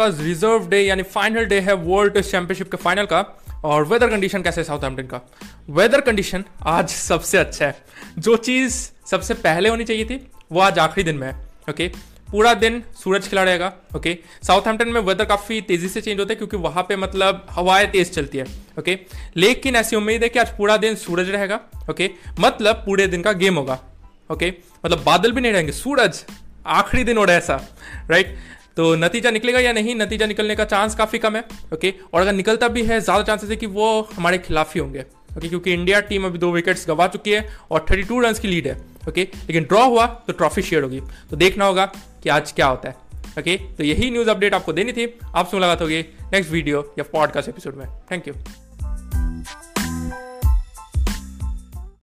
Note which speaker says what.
Speaker 1: आज reserve day यानी final day है वर्ल्ड चैंपियनशिप के फाइनल का। और वेदर कंडीशन कैसे है साउथहैम्पटन का? वेदर कंडीशन आज सबसे अच्छा है। जो चीज़ सबसे पहले होनी चाहिए थी, वो आज आखिरी दिन में है ओके पूरा दिन सूरज खिला रहेगा ओके साउथहैम्पटन में वेदर काफ़ी तेज़ी से चेंज होता है, क्योंकि वहाँ पे मतलब हवाएँ तेज चलती है ओके लेकिन ऐसी उम्मीद है कि आज पूरा दिन सूरज रहेगा ओके मतलब पूरे दिन का गेम होगा ओके मतलब बादल भी नहीं रहेंगे, सूरज आखिरी दिन हो रहा है ऐसा राइट तो नतीजा निकलेगा या नहीं, नतीजा निकलने का चांस काफ़ी कम है ओके और अगर निकलता भी है, ज़्यादा चांसेस है कि वो हमारे खिलाफ ही होंगे ओके क्योंकि इंडिया टीम अभी दो विकेट्स गवा चुकी है और 32 रन की लीड है ओके लेकिन ड्रॉ हुआ तो ट्रॉफी शेयर होगी। तो देखना होगा कि आज क्या होता है ओके तो यही न्यूज़ अपडेट आपको देनी थी। आपसे मुलाकात होगी नेक्स्ट वीडियो या पॉडकास्ट एपिसोड में। Thank you